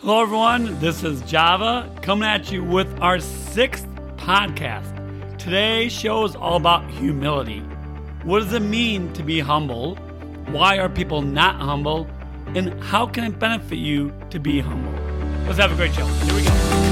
Hello, everyone. This is Java coming at you with our sixth podcast. Today's show is all about humility. What does it mean to be humble? Why are people not humble? And how can it benefit you to be humble? Let's have a great show. Here we go.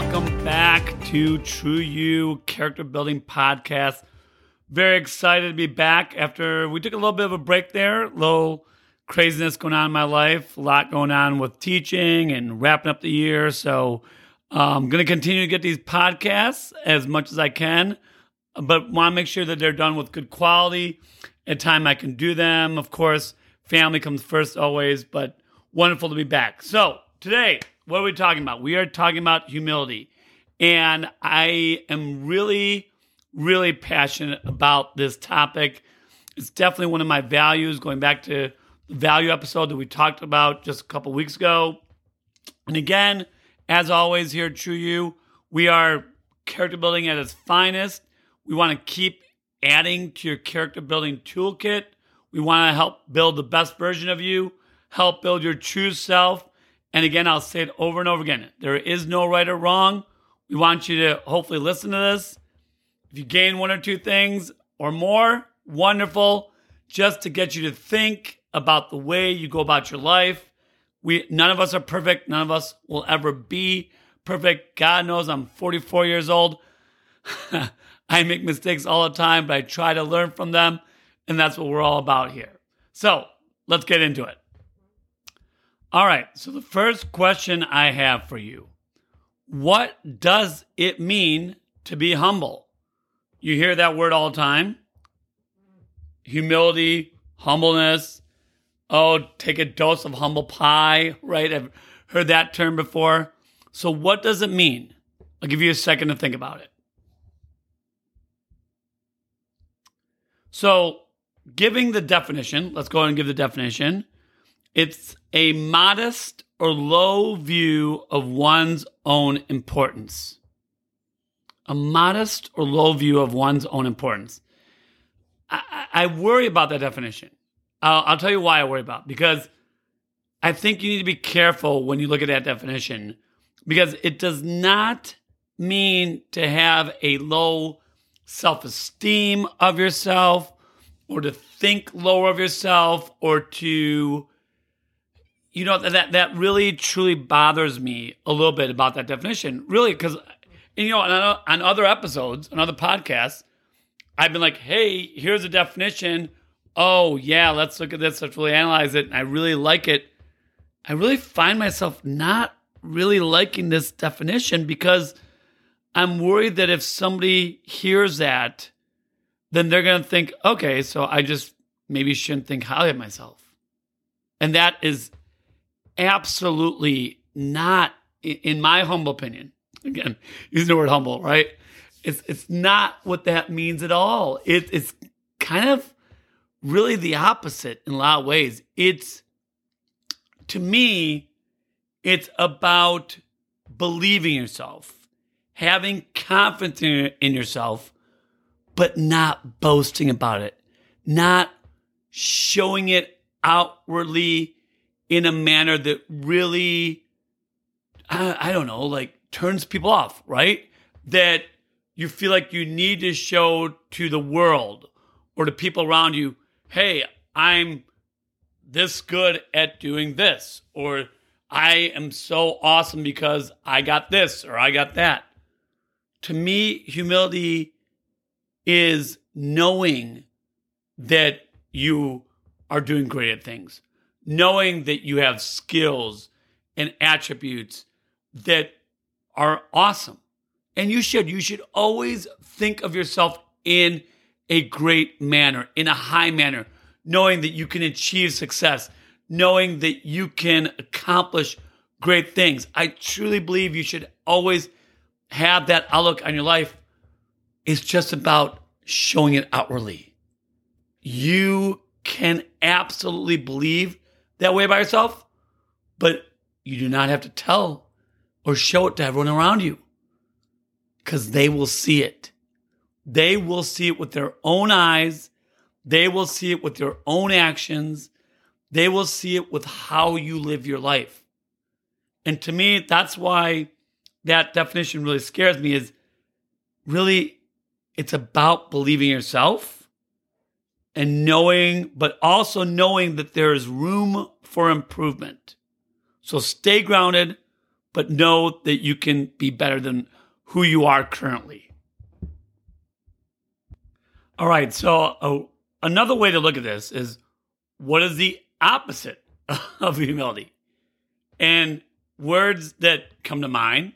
Welcome back to True You Character Building Podcast. Very excited to be back after we took a little bit of a break there. A little craziness going on in my life, a lot going on with teaching and wrapping up the year. So um, I'm going to continue to get these podcasts as much as I can, but want to make sure that they're done with good quality. At time I can do them. Of course, family comes first always, but wonderful to be back. So today, what are we talking about? We are talking about humility. And I am really, really passionate about this topic. It's definitely one of my values, going back to the value episode that we talked about just a couple weeks ago. And again, as always, here at True You, we are character building at its finest. We want to keep adding to your character building toolkit. We want to help build the best version of you, help build your true self. And again, I'll say it over and over again there is no right or wrong. We want you to hopefully listen to this. If you gain one or two things or more, wonderful, just to get you to think about the way you go about your life. We none of us are perfect. None of us will ever be perfect. God knows I'm 44 years old. I make mistakes all the time, but I try to learn from them, and that's what we're all about here. So, let's get into it. All right, so the first question I have for you What does it mean to be humble? You hear that word all the time humility, humbleness. Oh, take a dose of humble pie, right? I've heard that term before. So, what does it mean? I'll give you a second to think about it. So, giving the definition, let's go ahead and give the definition. It's a modest or low view of one's own importance. A modest or low view of one's own importance. I, I worry about that definition. I'll, I'll tell you why I worry about it. because I think you need to be careful when you look at that definition because it does not mean to have a low self esteem of yourself or to think lower of yourself or to you know that that really truly bothers me a little bit about that definition really because you know on, on other episodes on other podcasts i've been like hey here's a definition. Oh yeah let's look at this let's really analyze it and i really like it. I really find myself not really liking this definition because i'm worried that if somebody hears that then they're going to think okay so i just maybe shouldn't think highly of myself. And that is absolutely not, in my humble opinion, again, using the word humble, right? It's, it's not what that means at all. It, it's kind of really the opposite in a lot of ways. It's, to me, it's about believing yourself, having confidence in, in yourself, but not boasting about it, not showing it outwardly in a manner that really, I, I don't know, like turns people off, right? That you feel like you need to show to the world or to people around you, hey, I'm this good at doing this, or I am so awesome because I got this or I got that. To me, humility is knowing that you are doing great at things, knowing that you have skills and attributes that are awesome. And you should. You should always think of yourself in a great manner, in a high manner, knowing that you can achieve success, knowing that you can accomplish great things. I truly believe you should always have that outlook on your life. It's just about showing it outwardly. you can absolutely believe that way by yourself, but you do not have to tell or show it to everyone around you because they will see it. They will see it with their own eyes. They will see it with their own actions. They will see it with how you live your life. And to me, that's why that definition really scares me is really it's about believing yourself and knowing, but also knowing that there is room for improvement. So stay grounded, but know that you can be better than who you are currently. All right. So, uh, another way to look at this is what is the opposite of humility? And words that come to mind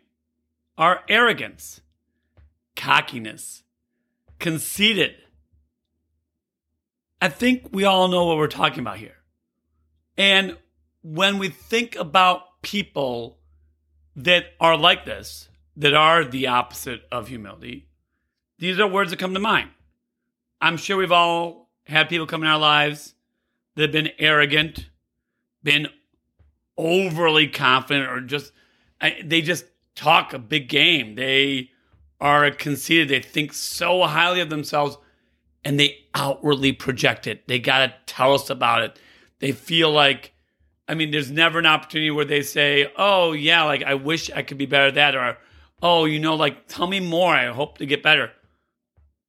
are arrogance, cockiness, conceited. I think we all know what we're talking about here. And when we think about people that are like this, that are the opposite of humility, these are words that come to mind. I'm sure we've all had people come in our lives that have been arrogant, been overly confident, or just they just talk a big game. They are conceited. They think so highly of themselves and they outwardly project it. They got to tell us about it. They feel like, I mean, there's never an opportunity where they say, oh, yeah, like I wish I could be better at that. Or, oh, you know, like tell me more. I hope to get better.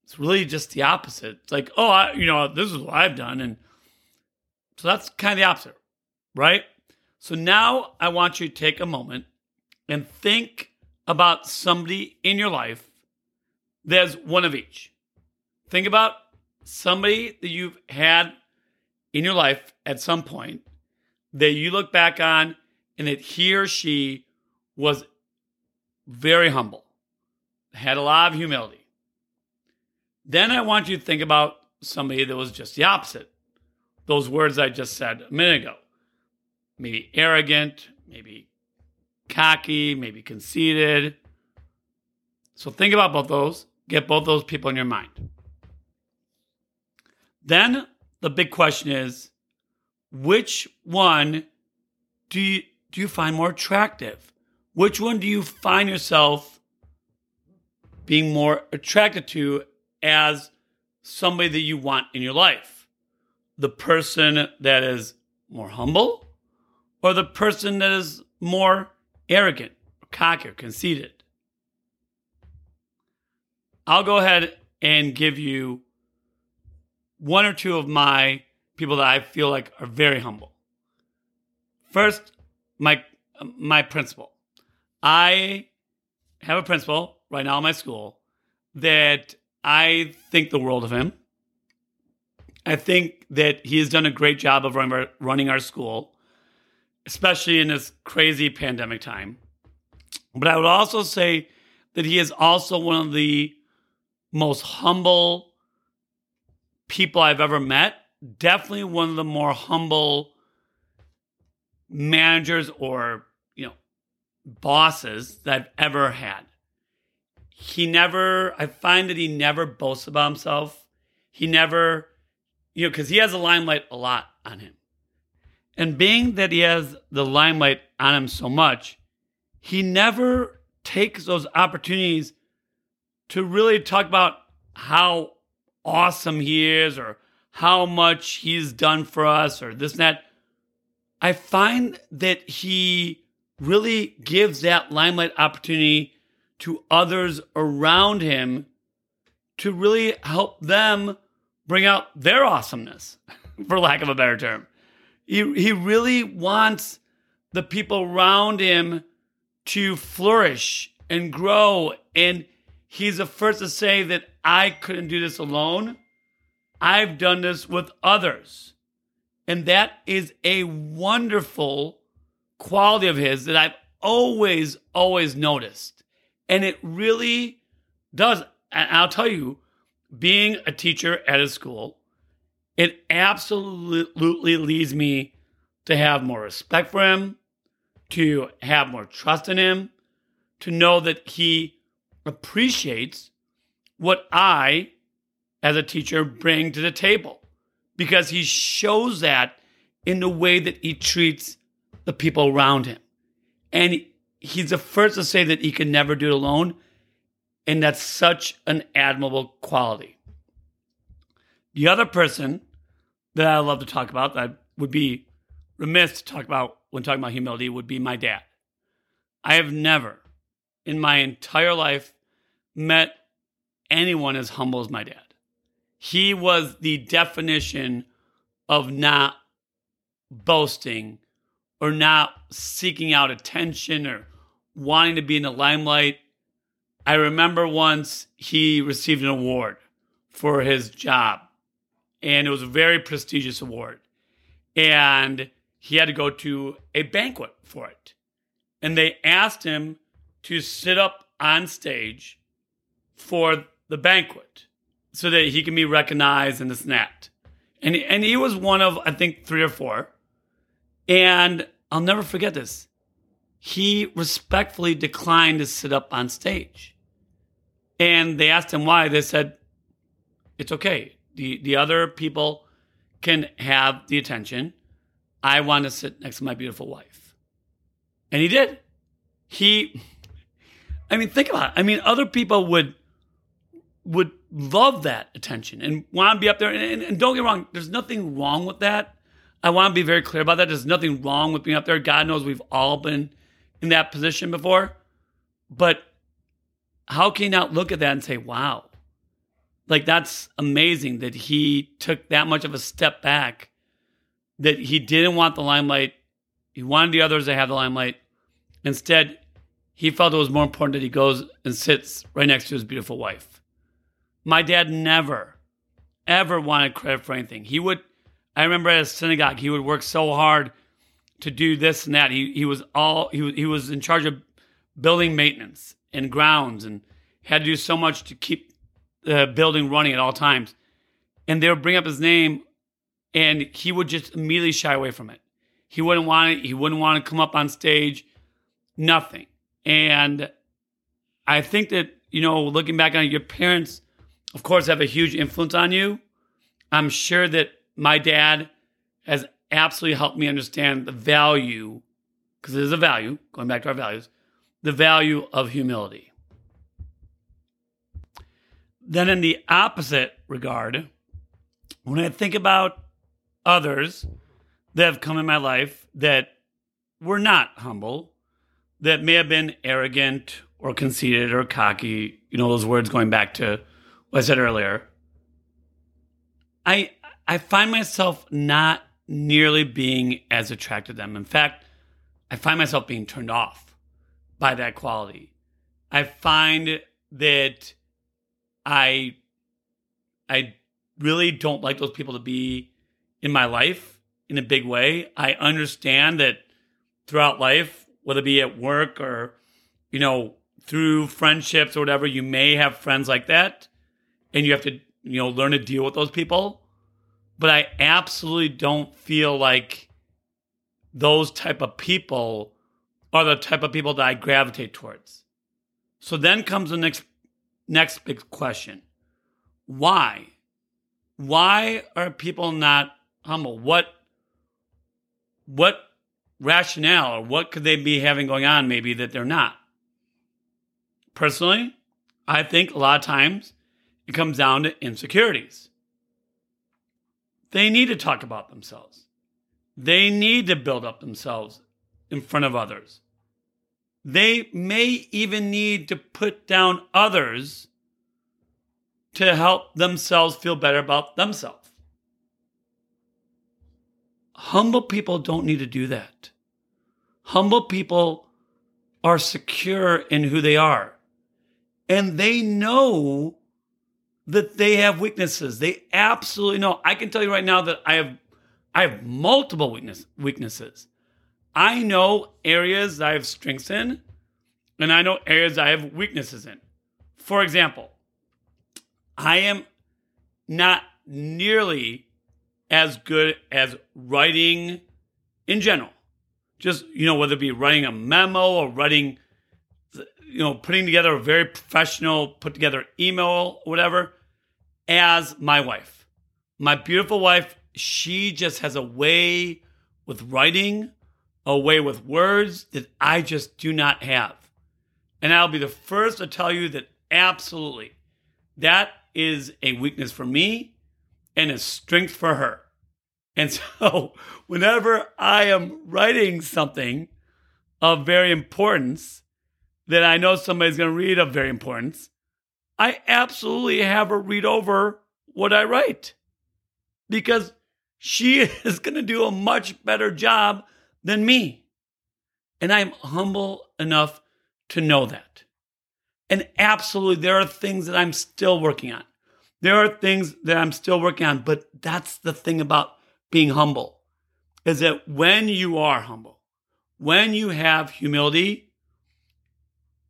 It's really just the opposite. It's like, oh, I, you know, this is what I've done. And so that's kind of the opposite, right? So now I want you to take a moment and think about somebody in your life there's one of each. Think about somebody that you've had in your life at some point that you look back on and that he or she was very humble, had a lot of humility. Then I want you to think about somebody that was just the opposite. Those words I just said a minute ago. Maybe arrogant, maybe cocky, maybe conceited. So think about both those. Get both those people in your mind. Then the big question is which one do you, do you find more attractive? Which one do you find yourself being more attracted to as somebody that you want in your life? The person that is more humble or the person that is more arrogant, or cocky, or conceited. I'll go ahead and give you one or two of my people that I feel like are very humble. First, my my principal. I have a principal right now in my school that I think the world of him. I think that he has done a great job of running our school especially in this crazy pandemic time. But I would also say that he is also one of the most humble people I've ever met. Definitely one of the more humble managers or, you know, bosses that I've ever had. He never, I find that he never boasts about himself. He never, you know, because he has a limelight a lot on him. And being that he has the limelight on him so much, he never takes those opportunities to really talk about how awesome he is or how much he's done for us or this and that. I find that he really gives that limelight opportunity to others around him to really help them bring out their awesomeness, for lack of a better term. He, he really wants the people around him to flourish and grow. And he's the first to say that I couldn't do this alone. I've done this with others. And that is a wonderful quality of his that I've always, always noticed. And it really does. And I'll tell you, being a teacher at a school, it absolutely leads me to have more respect for him, to have more trust in him, to know that he appreciates what I, as a teacher, bring to the table. because he shows that in the way that he treats the people around him. And he's the first to say that he can never do it alone. And that's such an admirable quality. The other person that I love to talk about that would be remiss to talk about when talking about humility would be my dad. I have never in my entire life met anyone as humble as my dad. He was the definition of not boasting or not seeking out attention or wanting to be in the limelight. I remember once he received an award for his job, and it was a very prestigious award. And he had to go to a banquet for it. And they asked him to sit up on stage for the banquet so that he can be recognized and this and. And, and he was one of, I think, three or four. And I'll never forget this. He respectfully declined to sit up on stage. And they asked him why. They said, it's okay. The, the other people can have the attention. I want to sit next to my beautiful wife. And he did. He, I mean, think about it. I mean, other people would would love that attention and want to be up there. And, and, and, don't get wrong, there's nothing wrong with that. I want to be very clear about that. There's nothing wrong with being up there. God knows we've all been in that position before. But how can you not look at that and say, wow, like that's amazing that he took that much of a step back, that he didn't want the limelight. He wanted the others to have the limelight. Instead, he felt it was more important that he goes and sits right next to his beautiful wife. My dad never, ever wanted credit for anything. He would, I remember at a synagogue, he would work so hard to do this and that. He, he was all, he, he was in charge of building maintenance and grounds and had to do so much to keep the building running at all times. And they would bring up his name and he would just immediately shy away from it. He wouldn't want it. He wouldn't want to come up on stage. Nothing. And I think that, you know, looking back on it, your parents of course, have a huge influence on you. I'm sure that my dad has absolutely helped me understand the value, because it is a value, going back to our values, the value of humility. Then, in the opposite regard, when I think about others that have come in my life that were not humble, that may have been arrogant or conceited or cocky, you know, those words going back to I said earlier, I I find myself not nearly being as attracted to them. In fact, I find myself being turned off by that quality. I find that I I really don't like those people to be in my life in a big way. I understand that throughout life, whether it be at work or, you know, through friendships or whatever, you may have friends like that and you have to you know learn to deal with those people. But i absolutely don't feel like those type of people are the type of people that i gravitate towards. So then comes the next next big question. Why? Why are people not humble? What what rationale or what could they be having going on maybe that they're not? Personally i think a lot of times it comes down to insecurities. They need to talk about themselves. They need to build up themselves in front of others. They may even need to put down others to help themselves feel better about themselves. Humble people don't need to do that. Humble people are secure in who they are. And they know that they have weaknesses. They absolutely know. I can tell you right now that I have I have multiple weakness weaknesses. I know areas I have strengths in, and I know areas I have weaknesses in. For example, I am not nearly as good as writing in general. Just, you know, whether it be writing a memo or writing you know, putting together a very professional, put together email, whatever, as my wife. My beautiful wife she just has a way with writing, a way with words that I just do not have. And I'll be the first to tell you that absolutely that is a weakness for me and a strength for her. And so, whenever I am writing something of very importance that I know somebody's going to read of very importance, I absolutely have her read over what I write because she is going to do a much better job than me. And I'm humble enough to know that. And absolutely, there are things that I'm still working on. There are things that I'm still working on, but that's the thing about being humble is that when you are humble, when you have humility,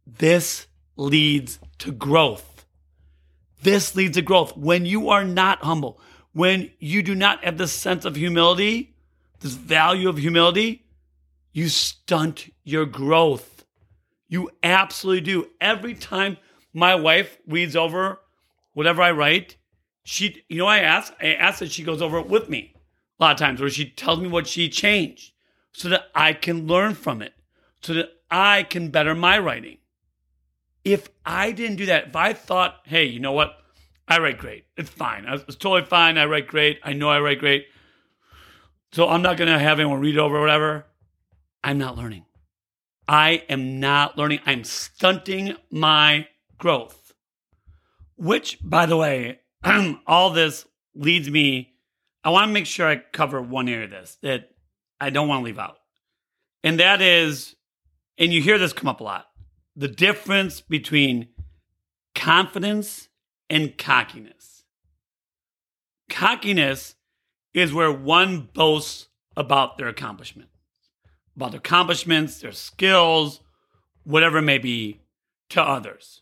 this leads to growth. This leads to growth. When you are not humble, when you do not have the sense of humility, this value of humility, you stunt your growth. You absolutely do. Every time my wife reads over whatever I write, she, you know, I ask, I ask that she goes over it with me a lot of times, where she tells me what she changed so that I can learn from it, so that I can better my writing. If I didn't do that, if I thought, hey, you know what? I write great. It's fine. It's totally fine. I write great. I know I write great. So I'm not going to have anyone read over or whatever. I'm not learning. I am not learning. I'm stunting my growth. Which, by the way, all this leads me. I want to make sure I cover one area of this that I don't want to leave out. And that is, and you hear this come up a lot the difference between confidence and cockiness. Cockiness is where one boasts about their accomplishment, about their accomplishments, their skills, whatever it may be, to others.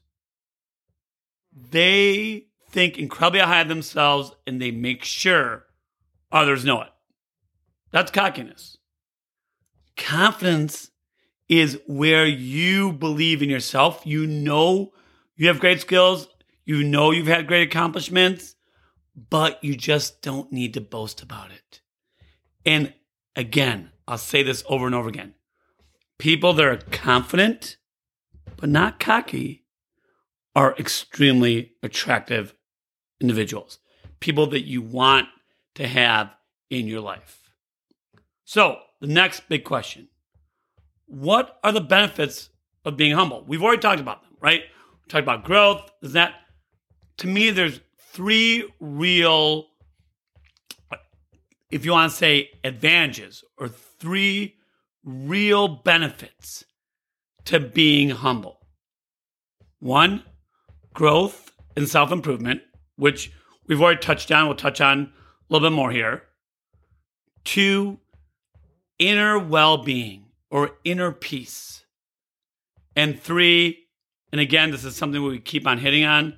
They think incredibly high of themselves and they make sure others know it. That's cockiness. Confidence is where you believe in yourself. You know you have great skills. You know you've had great accomplishments, but you just don't need to boast about it. And again, I'll say this over and over again people that are confident, but not cocky, are extremely attractive individuals, people that you want to have in your life. So, the next big question What are the benefits of being humble? We've already talked about them, right? We talked about growth. Is that, to me, there's three real, if you want to say advantages, or three real benefits to being humble. One, growth and self improvement which we've already touched on. We'll touch on a little bit more here. Two, inner well being or inner peace. And three, and again, this is something we keep on hitting on,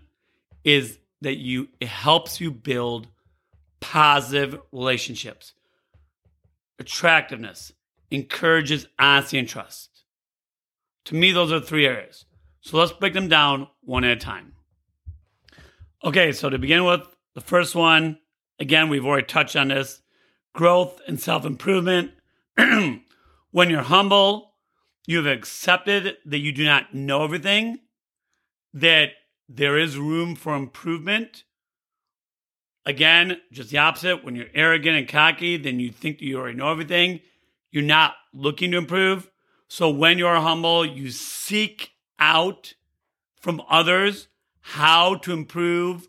is that you it helps you build positive relationships. Attractiveness encourages honesty and trust. To me, those are three areas. So let's break them down one at a time. Okay, so to begin with, the first one, again, we've already touched on this growth and self improvement. when you're humble, you've accepted that you do not know everything, that there is room for improvement. Again, just the opposite. When you're arrogant and cocky, then you think that you already know everything. You're not looking to improve. So when you're humble, you seek out from others how to improve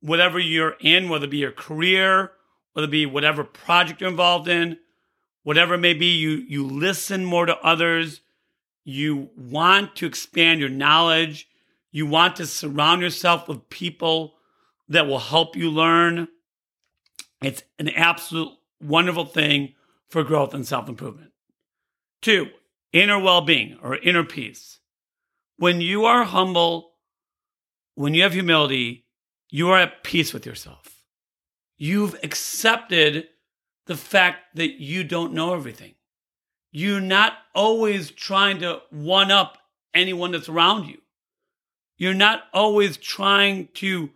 whatever you're in, whether it be your career, whether it be whatever project you're involved in, whatever it may be, you you listen more to others. You want to expand your knowledge. You want to surround yourself with people that will help you learn. It's an absolute wonderful thing for growth and self improvement. Two, inner well being or inner peace. When you are humble when you have humility, you are at peace with yourself. You've accepted the fact that you don't know everything. You're not always trying to one up anyone that's around you. You're not always trying to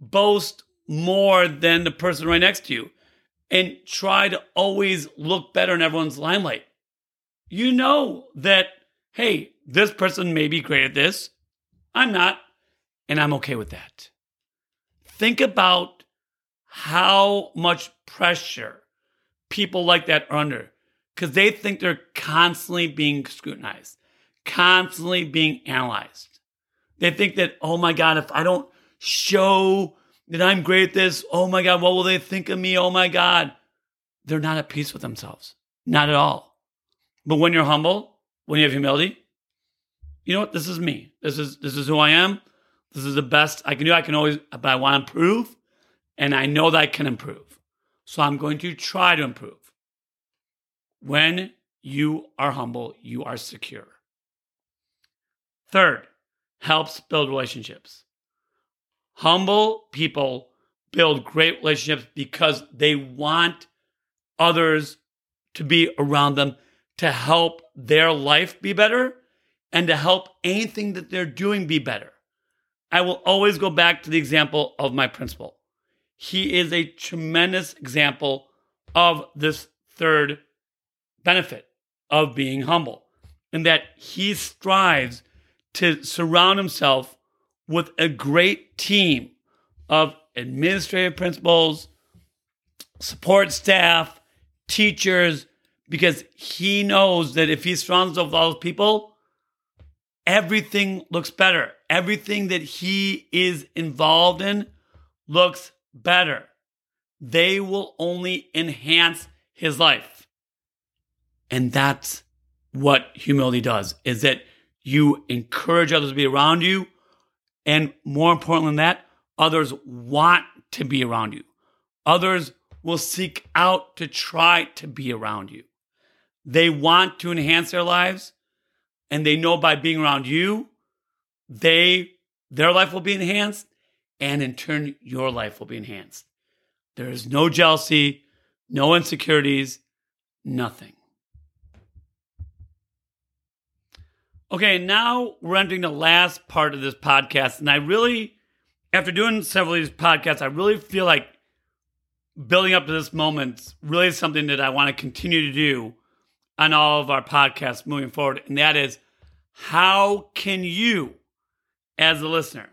boast more than the person right next to you. and try to always look better in everyone's limelight. You know that, hey, this person may be great at this. I'm not, and I'm okay with that. Think about how much pressure people like that are under because they think they're constantly being scrutinized, constantly being analyzed. They think that, oh my God, if I don't show that I'm great at this, oh my God, what will they think of me? Oh my God. They're not at peace with themselves. Not at all. But when you're humble, when you have humility, you know what? This is me. This is this is who I am. This is the best I can do. I can always, but I want to improve, and I know that I can improve. So I'm going to try to improve. When you are humble, you are secure. Third, helps build relationships. Humble people build great relationships because they want others to be around them to help their life be better and to help anything that they're doing be better. I will always go back to the example of my principal. He is a tremendous example of this third benefit of being humble, in that he strives to surround himself with a great team of administrative principals, support staff, teachers, because he knows that if he surrounds himself with all those people, everything looks better. Everything that he is involved in looks better. They will only enhance his life. And that's what humility does is that you encourage others to be around you and more important than that, others want to be around you. Others will seek out to try to be around you. They want to enhance their lives and they know by being around you, they their life will be enhanced and in turn your life will be enhanced. There is no jealousy, no insecurities, nothing. Okay, now we're entering the last part of this podcast. And I really, after doing several of these podcasts, I really feel like building up to this moment really is something that I want to continue to do on all of our podcasts moving forward. And that is how can you, as a listener,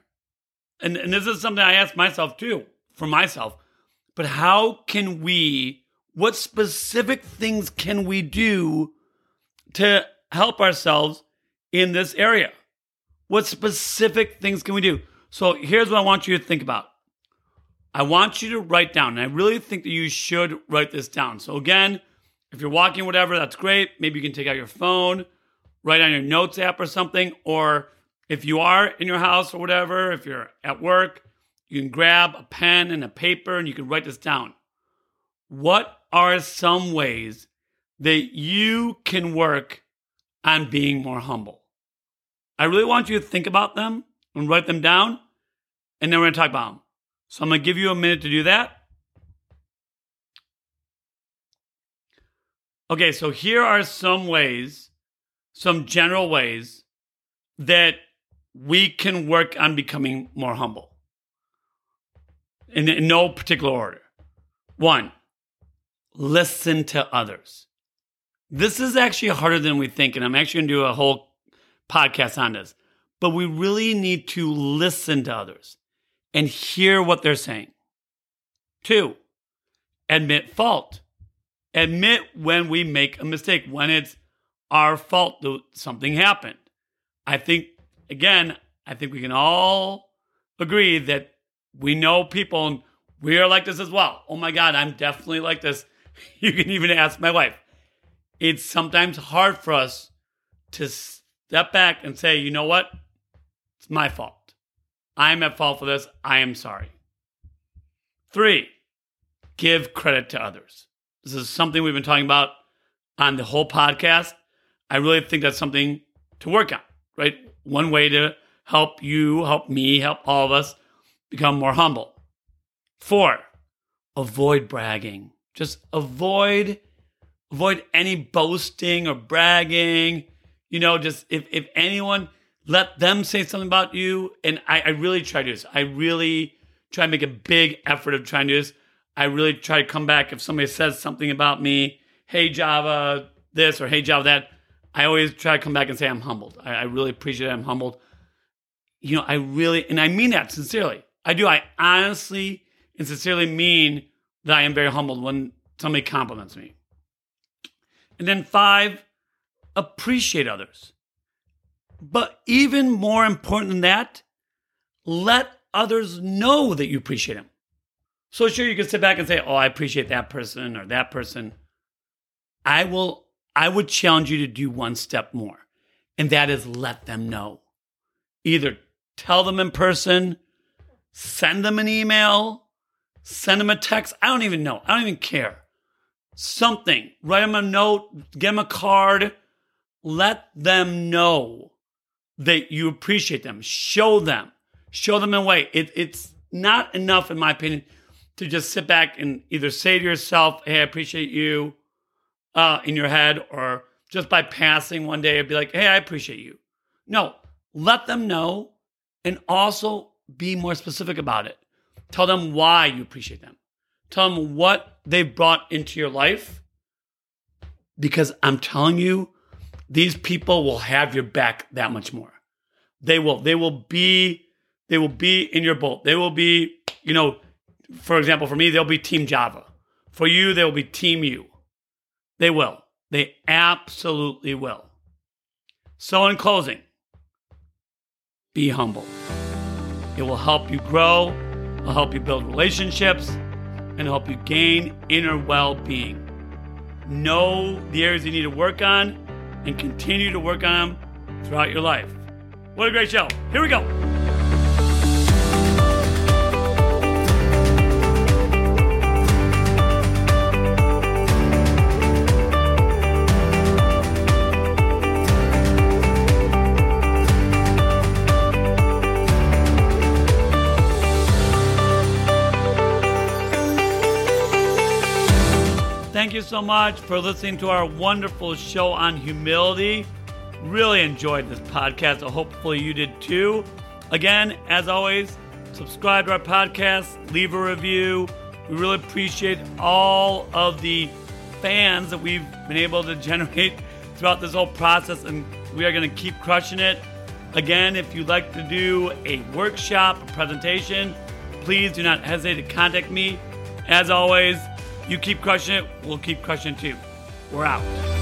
and, and this is something I ask myself too, for myself, but how can we, what specific things can we do to help ourselves in this area? What specific things can we do? So here's what I want you to think about. I want you to write down, and I really think that you should write this down. So again, if you're walking, whatever, that's great. Maybe you can take out your phone, write on your notes app or something. Or if you are in your house or whatever, if you're at work, you can grab a pen and a paper and you can write this down. What are some ways that you can work on being more humble? I really want you to think about them and write them down, and then we're going to talk about them. So I'm going to give you a minute to do that. Okay, so here are some ways, some general ways that we can work on becoming more humble in, in no particular order. One, listen to others. This is actually harder than we think, and I'm actually going to do a whole podcast on this, but we really need to listen to others and hear what they're saying. Two, admit fault. Admit when we make a mistake, when it's our fault that something happened. I think, again, I think we can all agree that we know people and we are like this as well. Oh my God, I'm definitely like this. You can even ask my wife. It's sometimes hard for us to step back and say, you know what? It's my fault. I'm at fault for this. I am sorry. Three, give credit to others. This is something we've been talking about on the whole podcast. I really think that's something to work on, right? One way to help you, help me, help all of us become more humble. Four, avoid bragging. Just avoid avoid any boasting or bragging you know, just if, if anyone let them say something about you, and I, I really try to do this. I really try to make a big effort of trying to do this. I really try to come back if somebody says something about me, hey Java, this or hey Java that. I always try to come back and say I'm humbled. I, I really appreciate it. I'm humbled. You know, I really, and I mean that sincerely. I do. I honestly and sincerely mean that I am very humbled when somebody compliments me. And then five, appreciate others. But even more important than that, let others know that you appreciate them. So sure you can sit back and say, "Oh, I appreciate that person or that person." I will I would challenge you to do one step more. And that is let them know. Either tell them in person, send them an email, send them a text. I don't even know. I don't even care. Something. Write them a note, get them a card. Let them know that you appreciate them. Show them. Show them in a way. It, it's not enough, in my opinion, to just sit back and either say to yourself, hey, I appreciate you uh, in your head, or just by passing one day, it'd be like, hey, I appreciate you. No, let them know and also be more specific about it. Tell them why you appreciate them. Tell them what they've brought into your life. Because I'm telling you, these people will have your back that much more. They will. They will be. They will be in your boat. They will be. You know, for example, for me, they'll be Team Java. For you, they'll be Team You. They will. They absolutely will. So, in closing, be humble. It will help you grow, it will help you build relationships, and help you gain inner well being. Know the areas you need to work on and continue to work on them throughout your life. What a great show! Here we go. You so much for listening to our wonderful show on humility. Really enjoyed this podcast. So hopefully you did too. Again, as always, subscribe to our podcast, leave a review. We really appreciate all of the fans that we've been able to generate throughout this whole process, and we are going to keep crushing it. Again, if you'd like to do a workshop, a presentation, please do not hesitate to contact me. As always, you keep crushing it, we'll keep crushing it too. We're out.